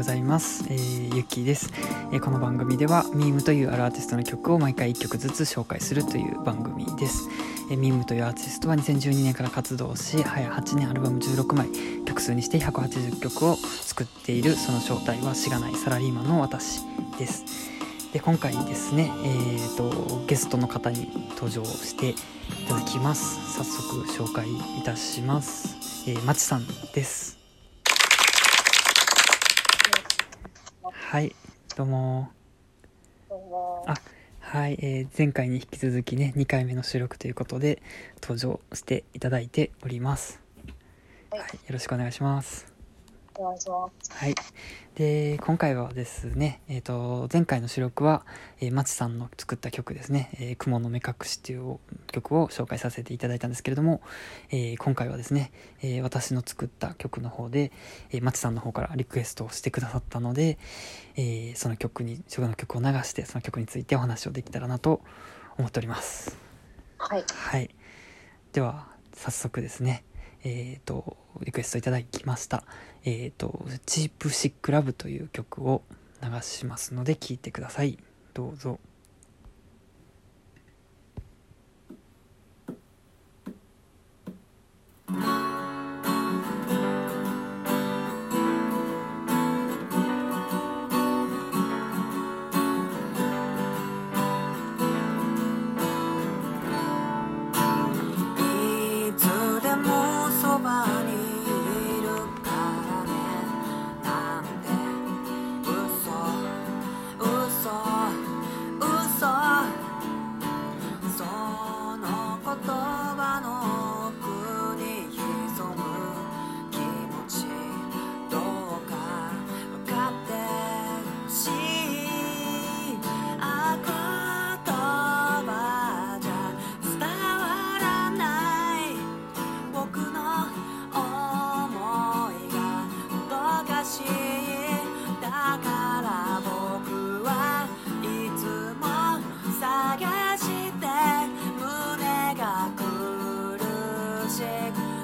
ございます、えー、ゆきです、えー、この番組ではミームというあるアーティストの曲を毎回1曲ずつ紹介するという番組です、えー、ミームというアーティストは2012年から活動し早8年アルバム16枚曲数にして180曲を作っているその正体はしがないサラリーマンの私です。で今回ですね、えーと、ゲストの方に登場していただきます。早速紹介いたします、えー、まちさんです。はいどうも。どうも。あはい、えー、前回に引き続きね2回目の収録ということで登場していただいております、はい、はい、よろしくお願いしますお願いします。はい。で、今回はですね、えっ、ー、と、前回の収録は、えー、まちさんの作った曲ですね、えー、雲の目隠しっていう曲を紹介させていただいたんですけれども、えー、今回はですね、えー、私の作った曲の方で、えー、まちさんの方からリクエストをしてくださったので、えー、その曲に、その曲を流して、その曲についてお話をできたらなと思っております。はい。はい。では、早速ですね、えっ、ー、と、リクエストいただきました。えっ、ー、と、チープシックラブという曲を流しますので聴いてください。どうぞ。magic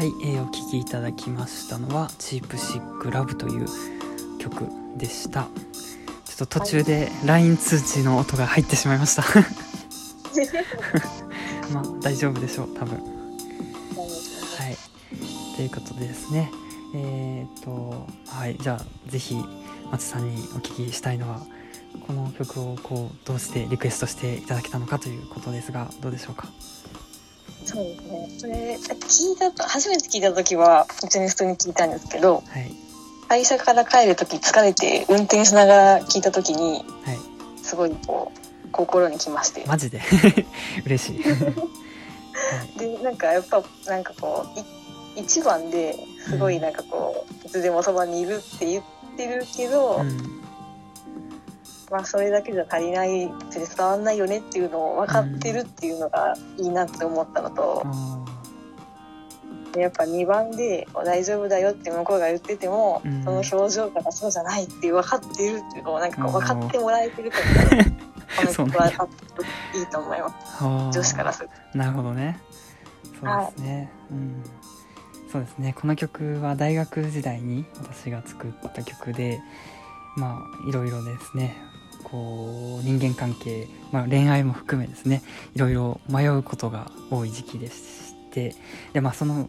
はい、えー、お聴きいただきましたのは「チープシックラブ」という曲でした。ちょっと途中で LINE 通知の音が入ってしまいました。まあ大丈夫でしょう多分。はい。ということでですね。えっ、とはいじゃあ是非松さんにお聞きしたいのはこの曲をこうどうしてリクエストしていただけたのかということですがどうでしょうか？そうですね。それ聞いた初めて聞いた時は普通に普通に聞いたんですけど、はい、会社から帰る時疲れて運転しながら聞いた時に、はい、すごいこう心にきまして。マジで？嬉しい、でなんかやっぱなんかこう一番ですごいなんかこう、うん、いつでもそばにいるって言ってるけど、うんまあ、それだけじゃ足りない伝わんないよねっていうのを分かってるっていうのがいいなって思ったのと、うん、やっぱ2番で「大丈夫だよ」って向こうが言ってても、うん、その表情からそうじゃないって分かってるっていうのをなんかこう分かってもらえてるから この曲はいいと思います。女子からすると。なるほどね。そうですね、はい、うん。そうですね。この曲は大学時代に私が作った曲でまあいろいろですねこう人間関係、まあ、恋愛も含めですねいろいろ迷うことが多い時期でしてでまあその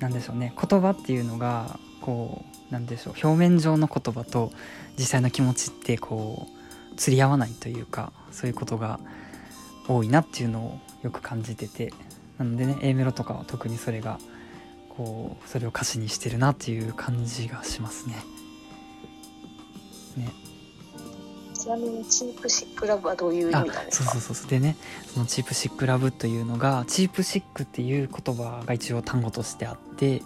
なんでしょうね言葉っていうのがこうなんでしょう表面上の言葉と実際の気持ちってこう釣り合わないというかそういうことが多いなっていうのをよく感じててなのでね A メロとかは特にそれがこうそれを歌詞にしてるなっていう感じがしますね。ねちなみにチープシックラブはどういう意味なんですか？そうそうそうでねそのチープシックラブというのがチープシックっていう言葉が一応単語としてあって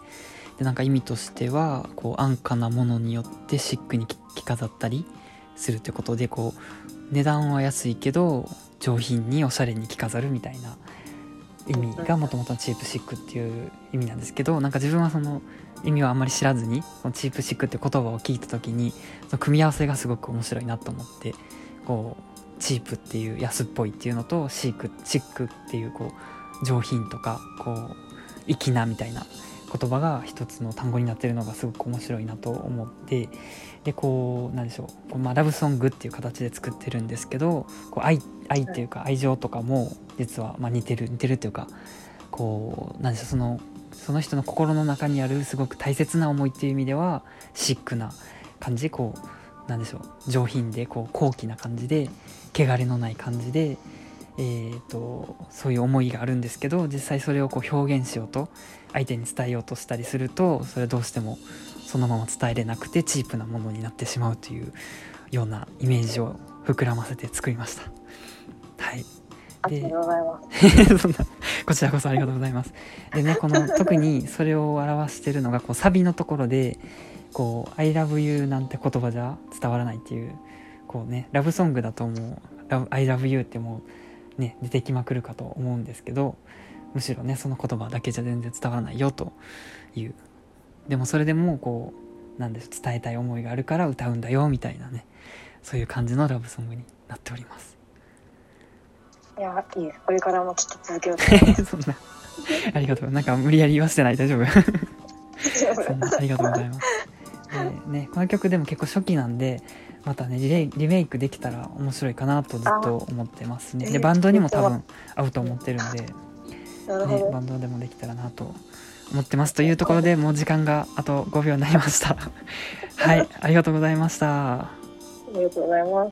でなんか意味としてはこう安価なものによってシックに着飾ったりするってことでこう値段は安いけど上品におしゃれに着飾るみたいな意味がもともとチープシックっていう意味なんですけどなんか自分はその意味はあんまり知らずにこのチープシックって言葉を聞いた時にその組み合わせがすごく面白いなと思ってこうチープっていう安っぽいっていうのとシークシックっていうこう上品とかこう粋なみたいな言葉が一つの単語になってるのがすごく面白いなと思ってでこうなんでしょうこう、まあ、ラブソングっていう形で作ってるんですけどこう愛愛っていうか愛情とかも実はまあ似てる似てるっていうかこうなんでしょうそのその人の心の中にあるすごく大切な思いっていう意味ではシックな感じこうなんでしょう上品でこう高貴な感じで汚れのない感じで、えーと、そういう思いがあるんですけど実際それをこう表現しようと相手に伝えようとしたりするとそれどうしてもそのまま伝えれなくてチープなものになってしまうというようなイメージを膨らませて作りました。はい。ありがとうございます。そんなこちらこそありがとうございます。でね この特にそれを表してるのがこうサビのところでこう「I love you」なんて言葉じゃ伝わらないっていうこうねラブソングだと思う「I love you」ってもうね出てきまくるかと思うんですけどむしろねその言葉だけじゃ全然伝わらないよという。でもそれでもこうなんです伝えたい思いがあるから歌うんだよみたいなねそういう感じのラブソングになっておりますいやいいですこれからも聞き続けようと思います。そんな。ありがとう。なんか無理やり言わせてない。大丈夫。そんな。ありがとうございます。でねこの曲でも結構初期なんでまたねリリメイクできたら面白いかなとずっと思ってますね。でバンドにも多分合うと思ってるんで、ね、バンドでもできたらなと思ってます。というところでもう時間があと5秒になりました。はい。ありがとうございました。ありがとうございます